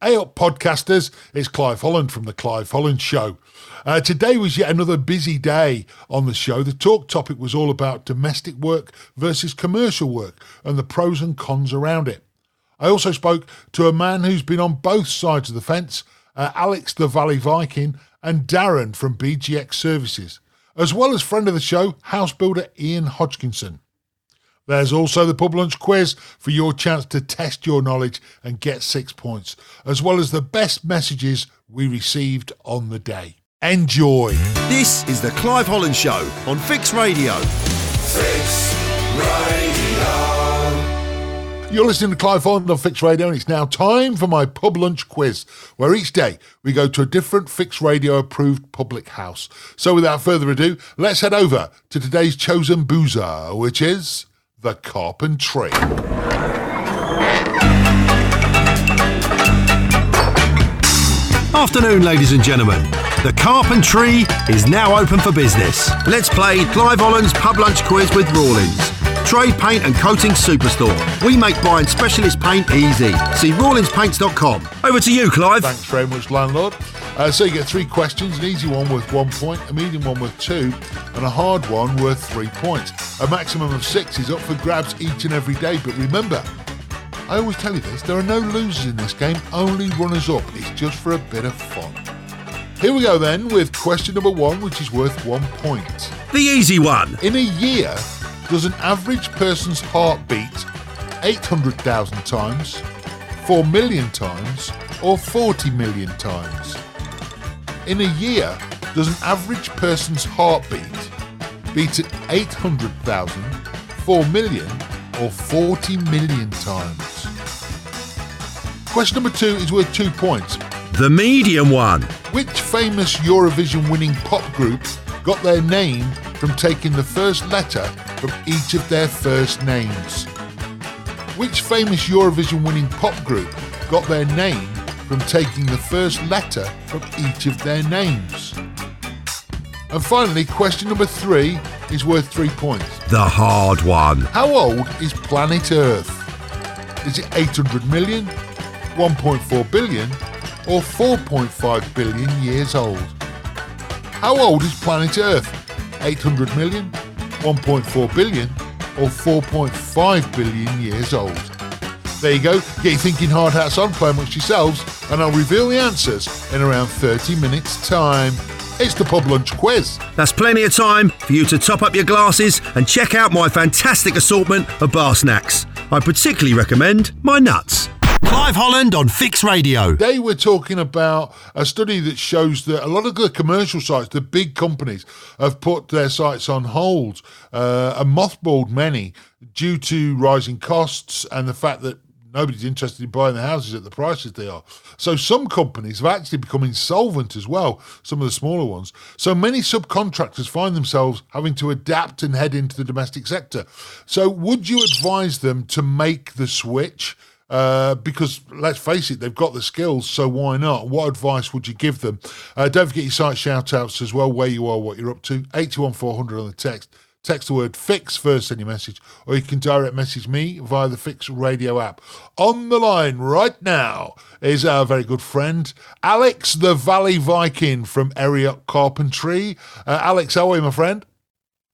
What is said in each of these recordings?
Hey up, podcasters. It's Clive Holland from The Clive Holland Show. Uh, today was yet another busy day on the show. The talk topic was all about domestic work versus commercial work and the pros and cons around it. I also spoke to a man who's been on both sides of the fence, uh, Alex the Valley Viking and Darren from BGX Services, as well as friend of the show, house builder Ian Hodgkinson. There's also the pub lunch quiz for your chance to test your knowledge and get six points, as well as the best messages we received on the day. Enjoy. This is the Clive Holland Show on Fix Radio. Fix Radio. You're listening to Clive Holland on Fix Radio, and it's now time for my pub lunch quiz, where each day we go to a different Fix Radio approved public house. So without further ado, let's head over to today's chosen boozer, which is the Carpentry. Afternoon, ladies and gentlemen. The Carpentry is now open for business. Let's play Clive Holland's Pub Lunch Quiz with Rawlins. Trade paint and coating superstore. We make buying specialist paint easy. See rawlinspaints.com. Over to you, Clive. Thanks very much, landlord. Uh, so you get three questions: an easy one worth one point, a medium one worth two, and a hard one worth three points. A maximum of six is up for grabs each and every day. But remember, I always tell you this: there are no losers in this game, only runners up. It's just for a bit of fun. Here we go then with question number one, which is worth one point. The easy one. In a year, does an average person's heart beat 800,000 times, 4 million times, or 40 million times? In a year, does an average person's heartbeat beat at 800,000, 4 million, or 40 million times? Question number two is worth two points. The medium one. Which famous Eurovision winning pop group got their name from taking the first letter from each of their first names? Which famous Eurovision winning pop group got their name from taking the first letter from each of their names? And finally, question number three is worth three points. The hard one. How old is planet Earth? Is it 800 million, 1.4 billion, or 4.5 billion years old? How old is planet Earth? 800 million, 1.4 billion, or 4.5 billion years old? There you go. Get your thinking hard hats on, play amongst yourselves, and I'll reveal the answers in around 30 minutes' time. It's the pub lunch quiz. That's plenty of time for you to top up your glasses and check out my fantastic assortment of bar snacks. I particularly recommend my nuts. Clive Holland on Fix Radio. Today we're talking about a study that shows that a lot of the commercial sites, the big companies, have put their sites on hold uh, and mothballed many due to rising costs and the fact that nobody's interested in buying the houses at the prices they are. So some companies have actually become insolvent as well, some of the smaller ones. So many subcontractors find themselves having to adapt and head into the domestic sector. So would you advise them to make the switch? Uh, because let's face it, they've got the skills, so why not? What advice would you give them? Uh, don't forget your site shout outs as well, where you are, what you're up to. 81400 on the text. Text the word fix first in your message, or you can direct message me via the Fix Radio app. On the line right now is our very good friend, Alex the Valley Viking from Eriot Carpentry. Uh, Alex, how are you, my friend?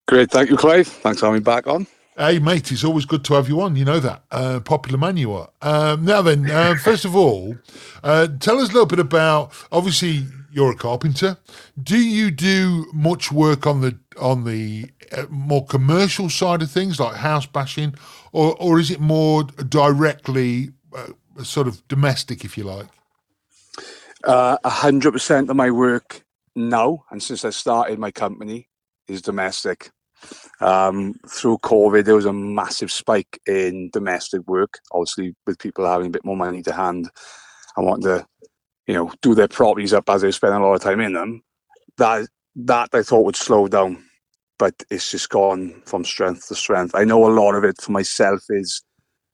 Great, thank you, Clive. Thanks for having me back on. Hey, mate, it's always good to have you on. You know that. Uh, popular man you are. Um, now then, uh, first of all, uh, tell us a little bit about. Obviously, you're a carpenter. Do you do much work on the on the uh, more commercial side of things, like house bashing, or or is it more directly uh, sort of domestic, if you like? Uh, A hundred percent of my work now, and since I started my company, is domestic. Um, through COVID, there was a massive spike in domestic work. Obviously, with people having a bit more money to hand and wanting to, you know, do their properties up as they spend a lot of time in them. That that I thought would slow down, but it's just gone from strength to strength. I know a lot of it for myself is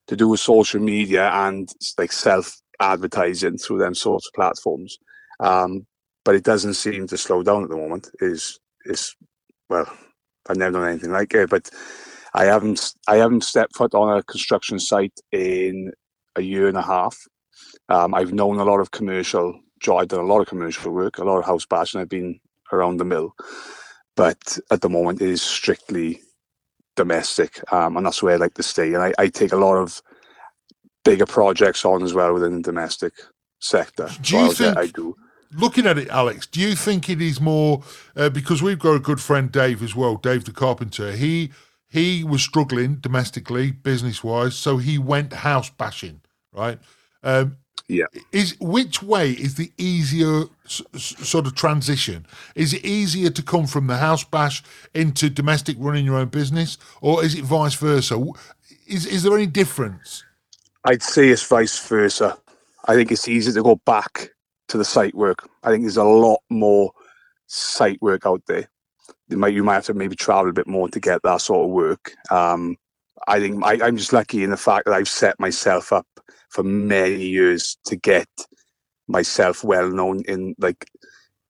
to do with social media and like self advertising through them sorts of platforms. Um, but it doesn't seem to slow down at the moment. Is is well, I've never done anything like it, but I haven't I haven't stepped foot on a construction site in a year and a half. Um, I've known a lot of commercial. I've done a lot of commercial work, a lot of house bashing. I've been around the mill, but at the moment it is strictly domestic, um, and that's where I like to stay. And I, I take a lot of bigger projects on as well within the domestic sector. Do you So I- think- do. Looking at it, Alex, do you think it is more uh, because we've got a good friend Dave as well, Dave the carpenter. He he was struggling domestically, business wise, so he went house bashing, right? Um, Yeah. Is which way is the easier s- s- sort of transition? Is it easier to come from the house bash into domestic running your own business, or is it vice versa? Is is there any difference? I'd say it's vice versa. I think it's easier to go back to the site work. I think there's a lot more site work out there. You might you might have to maybe travel a bit more to get that sort of work. Um, I think I, I'm just lucky in the fact that I've set myself up for many years to get myself well known in like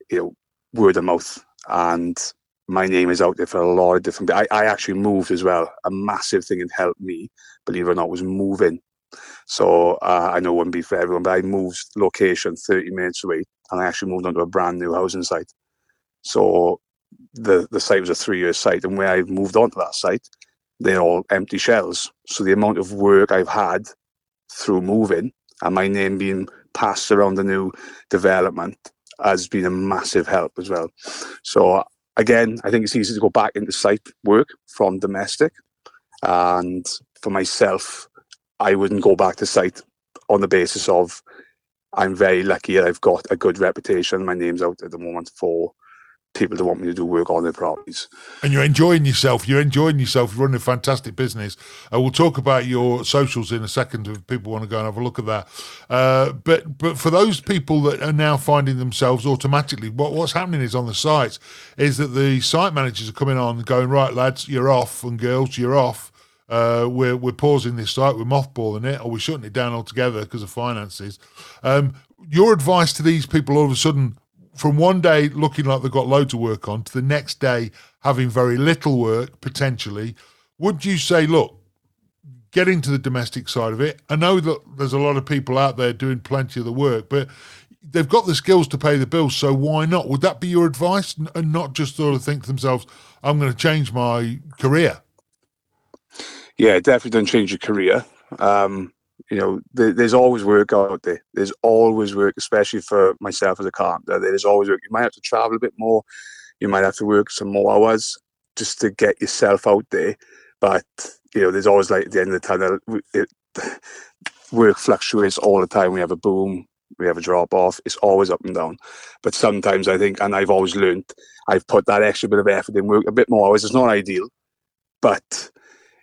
you know word of mouth and my name is out there for a lot of different I, I actually moved as well a massive thing that helped me believe it or not was moving so uh, I know it wouldn't be for everyone, but I moved location 30 minutes away and I actually moved onto a brand new housing site. So the, the site was a three year site. And where I've moved onto that site, they're all empty shells. So the amount of work I've had through moving and my name being passed around the new development has been a massive help as well. So again, I think it's easy to go back into site work from domestic. And for myself, I wouldn't go back to site on the basis of I'm very lucky I've got a good reputation. My name's out at the moment for people that want me to do work on their properties. and you're enjoying yourself. You're enjoying yourself. You're running a fantastic business. Uh, we'll talk about your socials in a second if people want to go and have a look at that. Uh, but but for those people that are now finding themselves automatically, what what's happening is on the sites is that the site managers are coming on going right, lads, you're off, and girls, you're off. Uh, we're we're pausing this site, we're mothballing it, or we're shutting it down altogether because of finances. Um, your advice to these people all of a sudden from one day looking like they've got loads of work on to the next day having very little work potentially, would you say, look, get into the domestic side of it? I know that there's a lot of people out there doing plenty of the work, but they've got the skills to pay the bills, so why not? Would that be your advice? And not just sort of think to themselves, I'm going to change my career. Yeah, definitely don't change your career. Um, you know, there, there's always work out there. There's always work, especially for myself as a carpenter. There's always work. You might have to travel a bit more. You might have to work some more hours just to get yourself out there. But you know, there's always like at the end of the tunnel. It, work fluctuates all the time. We have a boom, we have a drop off. It's always up and down. But sometimes I think, and I've always learned, I've put that extra bit of effort in work a bit more hours. It's not ideal, but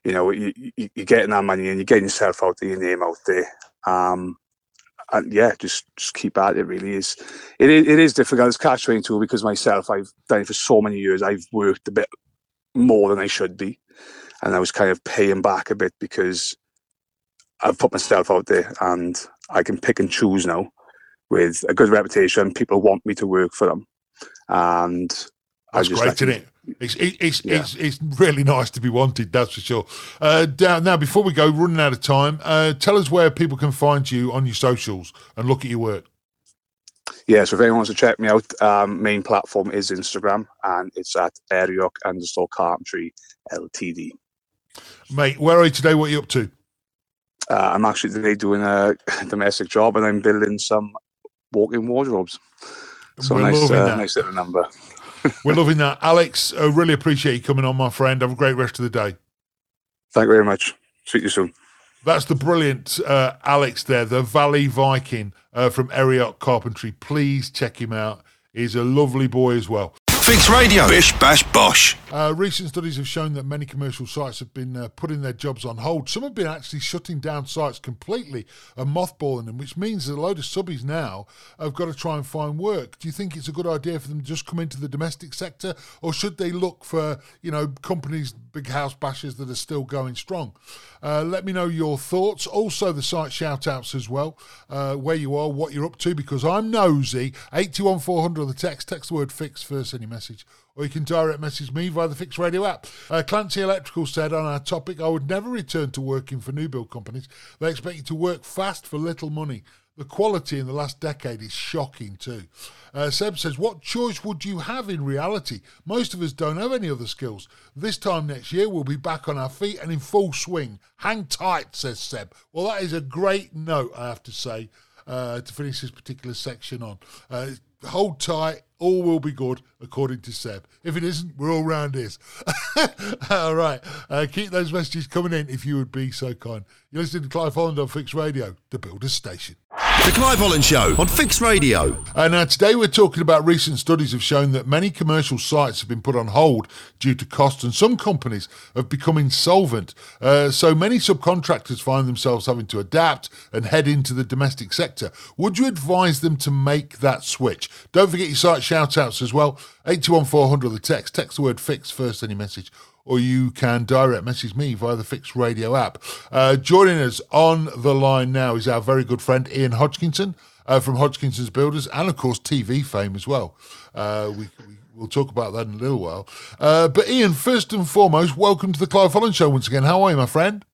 you know, you, you, you're getting that money and you're getting yourself out there, your name out there. Um, and yeah, just just keep at it. Really is it is, it is difficult. It's catch twenty two because myself, I've done it for so many years. I've worked a bit more than I should be, and I was kind of paying back a bit because I've put myself out there and I can pick and choose now with a good reputation. People want me to work for them, and That's great, isn't it? It's it, it's, Yeah. it's it's really nice to be wanted, that's for sure. Uh, now, before we go, running out of time, uh, tell us where people can find you on your socials and look at your work. Yeah, so if anyone wants to check me out, um, main platform is Instagram and it's at Ariok underscore carpentry LTD. Mate, where are you today? What are you up to? Uh, I'm actually today doing a domestic job and I'm building some walk-in wardrobes. So We're nice, uh, nice little number. We're loving that. Alex, I really appreciate you coming on, my friend. Have a great rest of the day. Thank you very much. Speak to you soon. That's the brilliant uh, Alex there, the Valley Viking uh, from Eriot Carpentry. Please check him out. He's a lovely boy as well. Fix Radio. Bish Bash Bosh. Uh, recent studies have shown that many commercial sites have been uh, putting their jobs on hold. Some have been actually shutting down sites completely and mothballing them, which means that a load of subbies now have got to try and find work. Do you think it's a good idea for them to just come into the domestic sector, or should they look for you know companies, big house bashes that are still going strong? Uh, let me know your thoughts. Also, the site shout outs as well, uh, where you are, what you're up to, because I'm nosy. 81 400 on the text, text the word fix first, any message or you can direct message me via the Fix Radio app. Uh, Clancy Electrical said on our topic, I would never return to working for new build companies. They expect you to work fast for little money. The quality in the last decade is shocking too. Uh, Seb says, What choice would you have in reality? Most of us don't have any other skills. This time next year, we'll be back on our feet and in full swing. Hang tight, says Seb. Well, that is a great note, I have to say, uh, to finish this particular section on. Uh, hold tight, all will be good, according to Seb. If it isn't, we're all round this. all right. Uh, keep those messages coming in if you would be so kind. You're listening to Clive Holland on Fix Radio, the Builders Station. The Clive Holland Show on Fix Radio. Uh, now, today we're talking about recent studies have shown that many commercial sites have been put on hold due to cost, and some companies have become insolvent. Uh, so many subcontractors find themselves having to adapt and head into the domestic sector. Would you advise them to make that switch? Don't forget your site shout outs as well. 821 the text. Text the word fix first, any message or you can direct message me via the Fix Radio app. Uh, joining us on the line now is our very good friend Ian Hodgkinson uh, from Hodgkinson's Builders, and of course TV fame as well. Uh, we, we We'll talk about that in a little while. Uh, but Ian, first and foremost, welcome to the Clive Holland Show once again. How are you, my friend?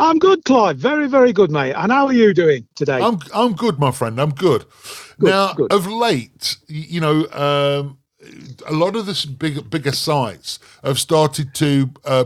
I'm good, Clive. Very, very good, mate. And how are you doing today? I'm I'm good, my friend. I'm good. good now, good. of late, you know, um, a lot of the big, bigger sites have started to uh,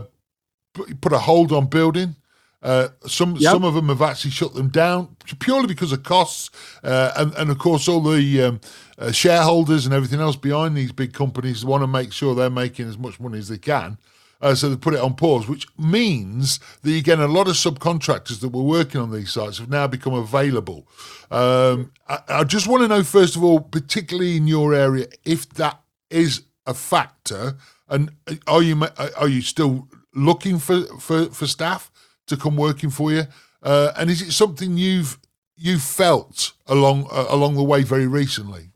put a hold on building. Uh, some yep. some of them have actually shut them down purely because of costs, uh, and and of course all the um, uh, shareholders and everything else behind these big companies want to make sure they're making as much money as they can. Uh, so they put it on pause, which means that again a lot of subcontractors that were working on these sites have now become available. Um, I, I just want to know first of all, particularly in your area, if that is a factor. And are you are you still looking for, for, for staff to come working for you? Uh, and is it something you've you felt along uh, along the way very recently?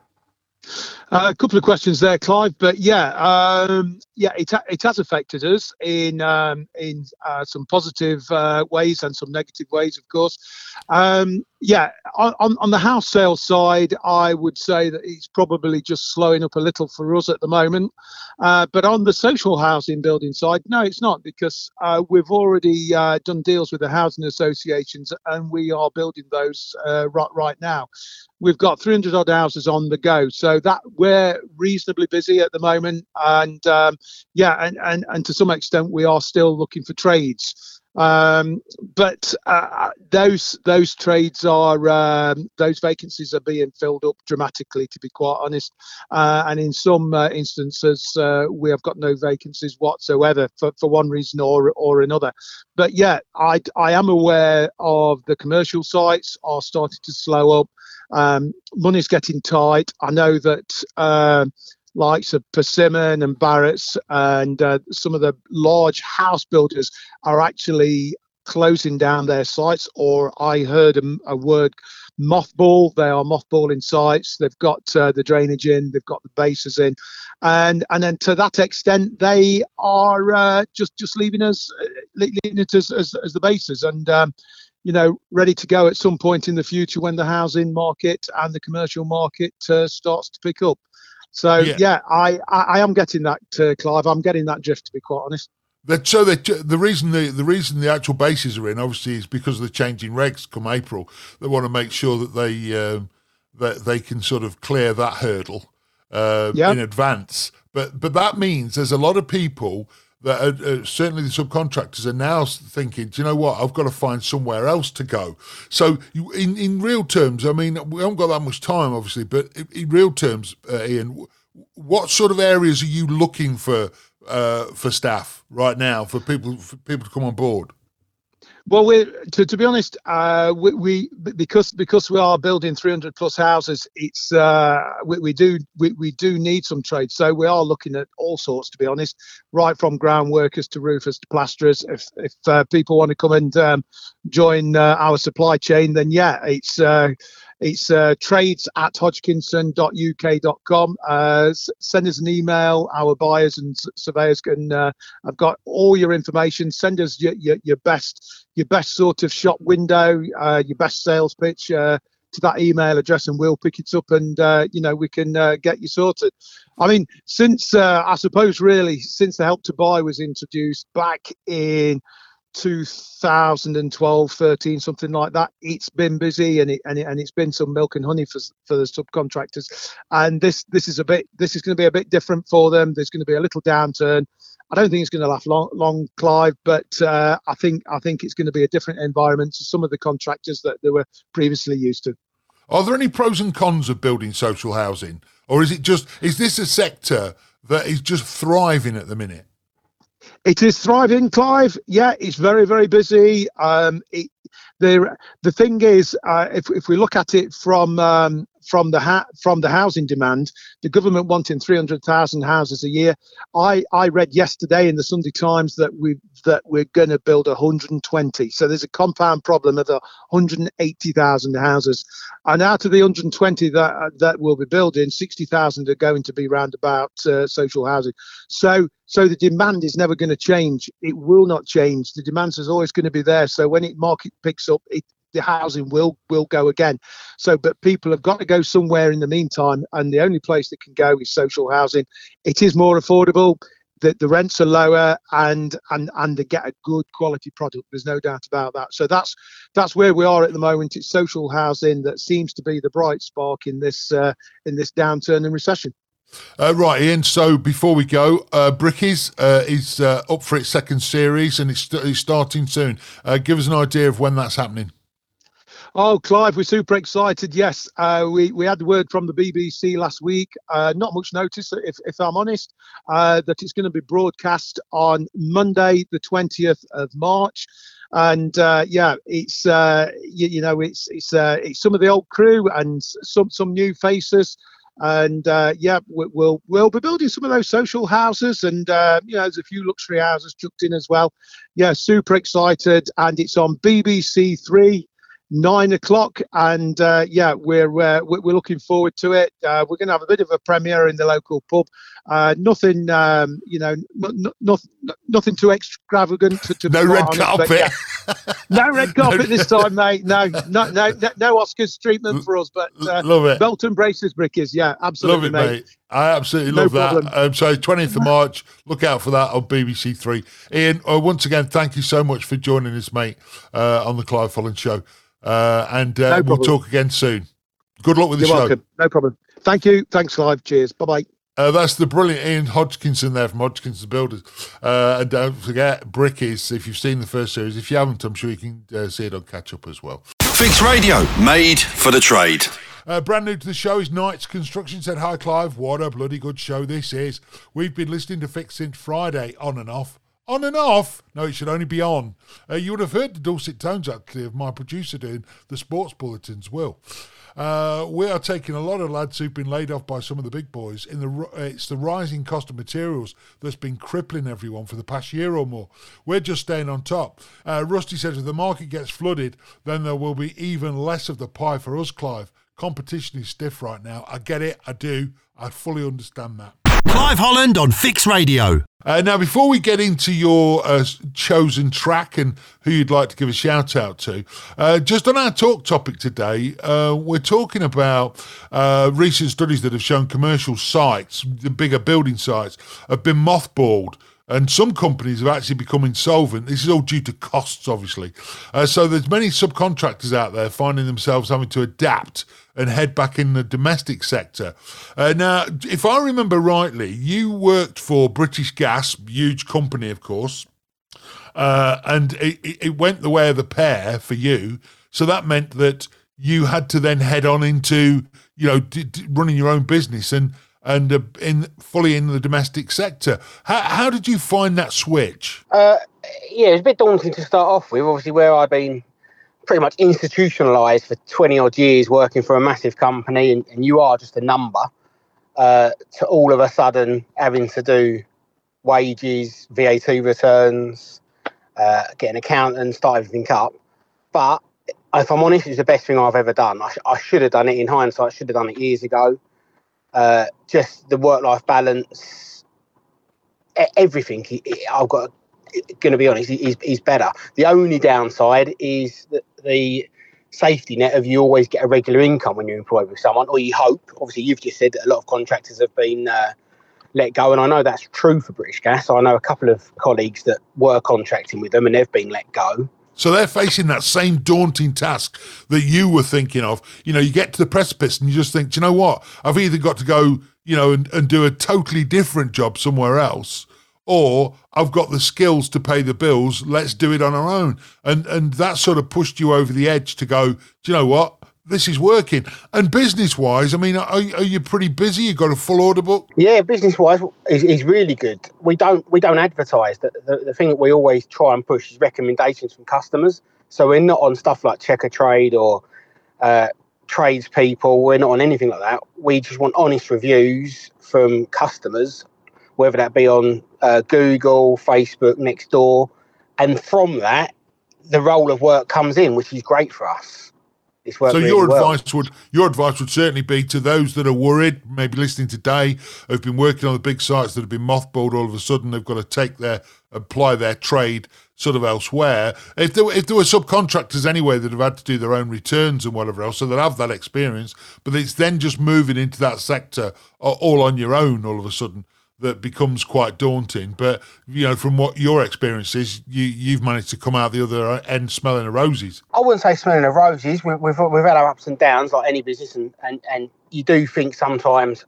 Uh, a couple of questions there, Clive. But yeah, um, yeah, it, it has affected us in um, in uh, some positive uh, ways and some negative ways, of course. Um, yeah, on, on the house sales side, I would say that it's probably just slowing up a little for us at the moment. Uh, but on the social housing building side, no, it's not because uh, we've already uh, done deals with the housing associations and we are building those right, right now. We've got 300 odd houses on the go, so that we're reasonably busy at the moment. And um, yeah, and, and, and to some extent, we are still looking for trades. Um, but uh, those those trades are um, those vacancies are being filled up dramatically, to be quite honest. Uh, and in some uh, instances, uh, we have got no vacancies whatsoever for, for one reason or or another. But yeah, I I am aware of the commercial sites are starting to slow up. Um, money's getting tight. I know that uh, likes of Persimmon and Barratt's and uh, some of the large house builders are actually closing down their sites. Or I heard a, a word mothball. They are mothballing sites. They've got uh, the drainage in. They've got the bases in, and and then to that extent, they are uh, just just leaving us uh, leaving it as, as, as the bases and. Um, you know, ready to go at some point in the future when the housing market and the commercial market uh, starts to pick up. So yeah, yeah I, I, I am getting that, uh, Clive. I'm getting that drift, to be quite honest. That, so that the reason the the reason the actual bases are in obviously is because of the changing regs come April. They want to make sure that they um, that they can sort of clear that hurdle uh, yep. in advance. But but that means there's a lot of people that are, uh, certainly the subcontractors are now thinking, do you know what? I've got to find somewhere else to go. So, you, in in real terms, I mean, we haven't got that much time, obviously, but in, in real terms, uh, Ian, what sort of areas are you looking for uh, for staff right now for people for people to come on board? Well, we to, to be honest, uh, we, we, because because we are building 300 plus houses, it's uh, we, we, do we, we do need some trades. So we are looking at all sorts, to be honest, right from ground workers to roofers to plasterers. If if uh, people want to come and um, join uh, our supply chain, then yeah, it's uh, it's uh, trades at hodgkinson.uk.com. Uh, send us an email. Our buyers and surveyors can. Uh, I've got all your information. Send us your, your, your best your best sort of shop window, uh, your best sales pitch. Uh, to that email address and we'll pick it up and uh, you know we can uh, get you sorted i mean since uh, i suppose really since the help to buy was introduced back in 2012, 13, something like that. It's been busy and it, and, it, and it's been some milk and honey for for the subcontractors. And this this is a bit this is going to be a bit different for them. There's going to be a little downturn. I don't think it's going to last long, long Clive, but uh, I think I think it's going to be a different environment to some of the contractors that they were previously used to. Are there any pros and cons of building social housing, or is it just is this a sector that is just thriving at the minute? It is thriving, Clive. Yeah, it's very, very busy. Um, it, the the thing is, uh, if if we look at it from um, from the ha- from the housing demand, the government wanting 300,000 houses a year. I I read yesterday in the Sunday Times that we that we're going to build 120. So there's a compound problem of 180,000 houses, and out of the 120 that that we'll be building, 60,000 are going to be round about uh, social housing. So so the demand is never going to change. It will not change. The demand is always going to be there. So when it market picks up, it, the housing will will go again. So, but people have got to go somewhere in the meantime, and the only place that can go is social housing. It is more affordable. The, the rents are lower and and and they get a good quality product there's no doubt about that so that's that's where we are at the moment it's social housing that seems to be the bright spark in this uh, in this downturn and recession uh, right, Ian. So before we go, uh, Brickies uh, is uh, up for its second series and it's, it's starting soon. Uh, give us an idea of when that's happening. Oh, Clive, we're super excited. Yes, uh, we we had the word from the BBC last week. Uh, not much notice, if, if I'm honest, uh, that it's going to be broadcast on Monday, the 20th of March. And uh, yeah, it's uh, you, you, know it's it's uh, it's some of the old crew and some some new faces and uh, yeah, we'll we'll be building some of those social houses, and uh, you know, there's a few luxury houses chucked in as well. Yeah, super excited, and it's on BBC Three nine o'clock, and uh, yeah, we're uh, we're looking forward to it. Uh, we're going to have a bit of a premiere in the local pub. Uh, nothing, um, you know, nothing too extravagant. To, to no red carpet. Yeah. no red carpet this time, mate. No, no, no, no Oscars treatment for us, but uh, love it. Belt and braces, brickies. Yeah, absolutely, love it, mate. mate. I absolutely love no that. Um, so, 20th of March, look out for that on BBC Three. Ian, uh, once again, thank you so much for joining us, mate, uh, on the Clive Holland Show. Uh, and uh, no we'll talk again soon. Good luck with the You're show. Welcome. No problem. Thank you. Thanks, Clive. Cheers. Bye bye. Uh, that's the brilliant Ian Hodgkinson there from Hodgkinson Builders. Uh, and don't forget, Brickies, if you've seen the first series. If you haven't, I'm sure you can uh, see it on Catch Up as well. Fix Radio, made for the trade. Uh, brand new to the show is Knights Construction. Said, Hi, Clive. What a bloody good show this is. We've been listening to Fix since Friday, on and off on and off. No, it should only be on. Uh, you would have heard the dulcet tones actually of my producer doing the sports bulletins. Will uh, we are taking a lot of lads who've been laid off by some of the big boys. In the it's the rising cost of materials that's been crippling everyone for the past year or more. We're just staying on top. Uh, Rusty says if the market gets flooded, then there will be even less of the pie for us, Clive. Competition is stiff right now. I get it. I do. I fully understand that. Clive Holland on Fix Radio. Uh, now, before we get into your uh, chosen track and who you'd like to give a shout out to, uh, just on our talk topic today, uh, we're talking about uh, recent studies that have shown commercial sites, the bigger building sites, have been mothballed and some companies have actually become insolvent. This is all due to costs, obviously. Uh, so there's many subcontractors out there finding themselves having to adapt and head back in the domestic sector. Uh, now, if I remember rightly, you worked for British Gas, huge company, of course, uh, and it, it went the way of the pair for you. So that meant that you had to then head on into you know d- d- running your own business and and uh, in fully in the domestic sector. How, how did you find that switch? Uh, yeah, it was a bit daunting to start off with. Obviously, where I'd been pretty much institutionalized for 20 odd years working for a massive company, and, and you are just a number, uh, to all of a sudden having to do wages, VAT returns, uh, get an accountant, start everything up. But if I'm honest, it's the best thing I've ever done. I, sh- I should have done it in hindsight, I should have done it years ago uh, just the work life balance, everything. I've got going to be honest, he's better. The only downside is that the safety net of you always get a regular income when you're employed with someone, or you hope. Obviously, you've just said that a lot of contractors have been uh, let go. And I know that's true for British Gas. I know a couple of colleagues that were contracting with them and they've been let go. So they're facing that same daunting task that you were thinking of. You know, you get to the precipice and you just think, you know what? I've either got to go, you know, and, and do a totally different job somewhere else, or I've got the skills to pay the bills. Let's do it on our own. And and that sort of pushed you over the edge to go, do you know what? This is working. And business wise, I mean, are, are you pretty busy? You got a full order book? Yeah, business wise is, is really good. We don't we don't advertise. The, the, the thing that we always try and push is recommendations from customers. So we're not on stuff like Checkatrade or uh, tradespeople. We're not on anything like that. We just want honest reviews from customers, whether that be on uh, Google, Facebook, Nextdoor, and from that, the role of work comes in, which is great for us. So really your well. advice would your advice would certainly be to those that are worried, maybe listening today, who've been working on the big sites that have been mothballed. All of a sudden, they've got to take their apply their trade sort of elsewhere. If there if there were subcontractors anyway that have had to do their own returns and whatever else, so they'll have that experience. But it's then just moving into that sector all on your own. All of a sudden. That becomes quite daunting, but you know, from what your experience is, you you've managed to come out the other end smelling of roses. I wouldn't say smelling of roses. We, we've we've had our ups and downs like any business, and and, and you do think sometimes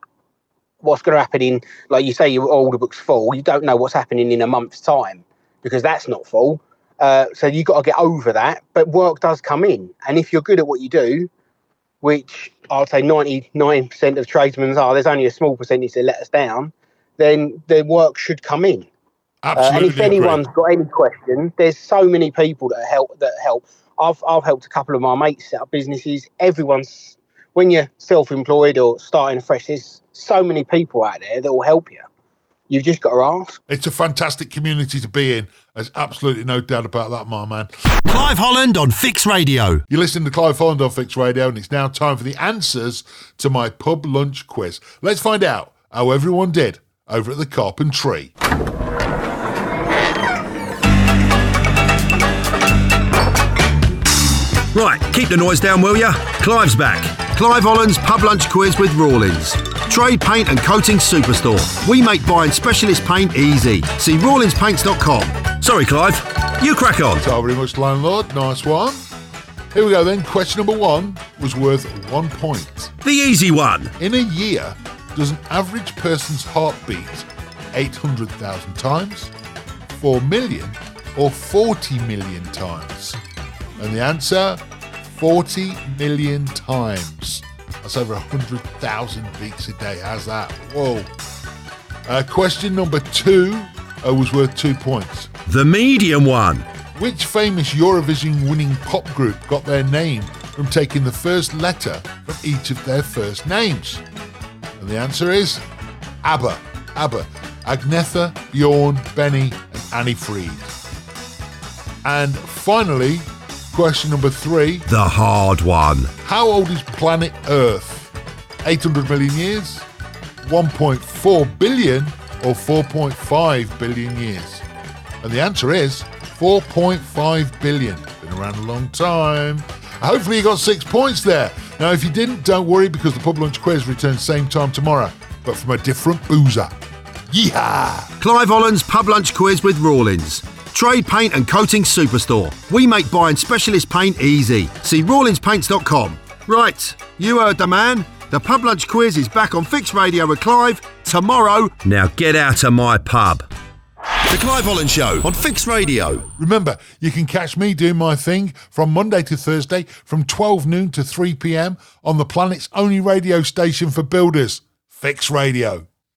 what's going to happen in, like you say, your order book's full. You don't know what's happening in a month's time because that's not full. Uh, so you got to get over that. But work does come in, and if you're good at what you do, which I'd say 99% of tradesmen are, there's only a small percentage that let us down. Then the work should come in. Uh, and if agree. anyone's got any question, there's so many people that help. That help. I've I've helped a couple of my mates set up businesses. Everyone's when you're self-employed or starting afresh, there's so many people out there that will help you. You've just got to ask. It's a fantastic community to be in. There's absolutely no doubt about that, my man. Clive Holland on Fix Radio. You're listening to Clive Holland on Fix Radio, and it's now time for the answers to my pub lunch quiz. Let's find out how everyone did over at the Carpentry. Right, keep the noise down, will ya? Clive's back. Clive Holland's Pub Lunch Quiz with Rawlins. Trade paint and coating superstore. We make buying specialist paint easy. See rawlinspaints.com. Sorry, Clive. You crack on. So very much, landlord. Nice one. Here we go then. Question number one was worth one point. The easy one. In a year, does an average person's heart beat 800,000 times, 4 million, or 40 million times? And the answer 40 million times. That's over 100,000 beats a day. How's that? Whoa. Uh, question number two uh, was worth two points. The medium one. Which famous Eurovision winning pop group got their name from taking the first letter from each of their first names? And the answer is ABBA. ABBA. Agnetha, Bjorn, Benny, and Anni-Frid. And finally, question number three The hard one. How old is planet Earth? 800 million years, 1.4 billion, or 4.5 billion years? And the answer is 4.5 billion. Been around a long time. Hopefully you got six points there. Now, if you didn't, don't worry because the pub lunch quiz returns same time tomorrow, but from a different boozer. Yeehaw! Clive Holland's Pub Lunch Quiz with Rawlins. Trade paint and coating superstore. We make buying specialist paint easy. See rawlinspaints.com. Right, you heard the man. The Pub Lunch Quiz is back on Fix Radio with Clive tomorrow. Now get out of my pub. The Clive Holland Show on Fix Radio. Remember, you can catch me doing my thing from Monday to Thursday from 12 noon to 3 p.m. on the planet's only radio station for builders, Fix Radio.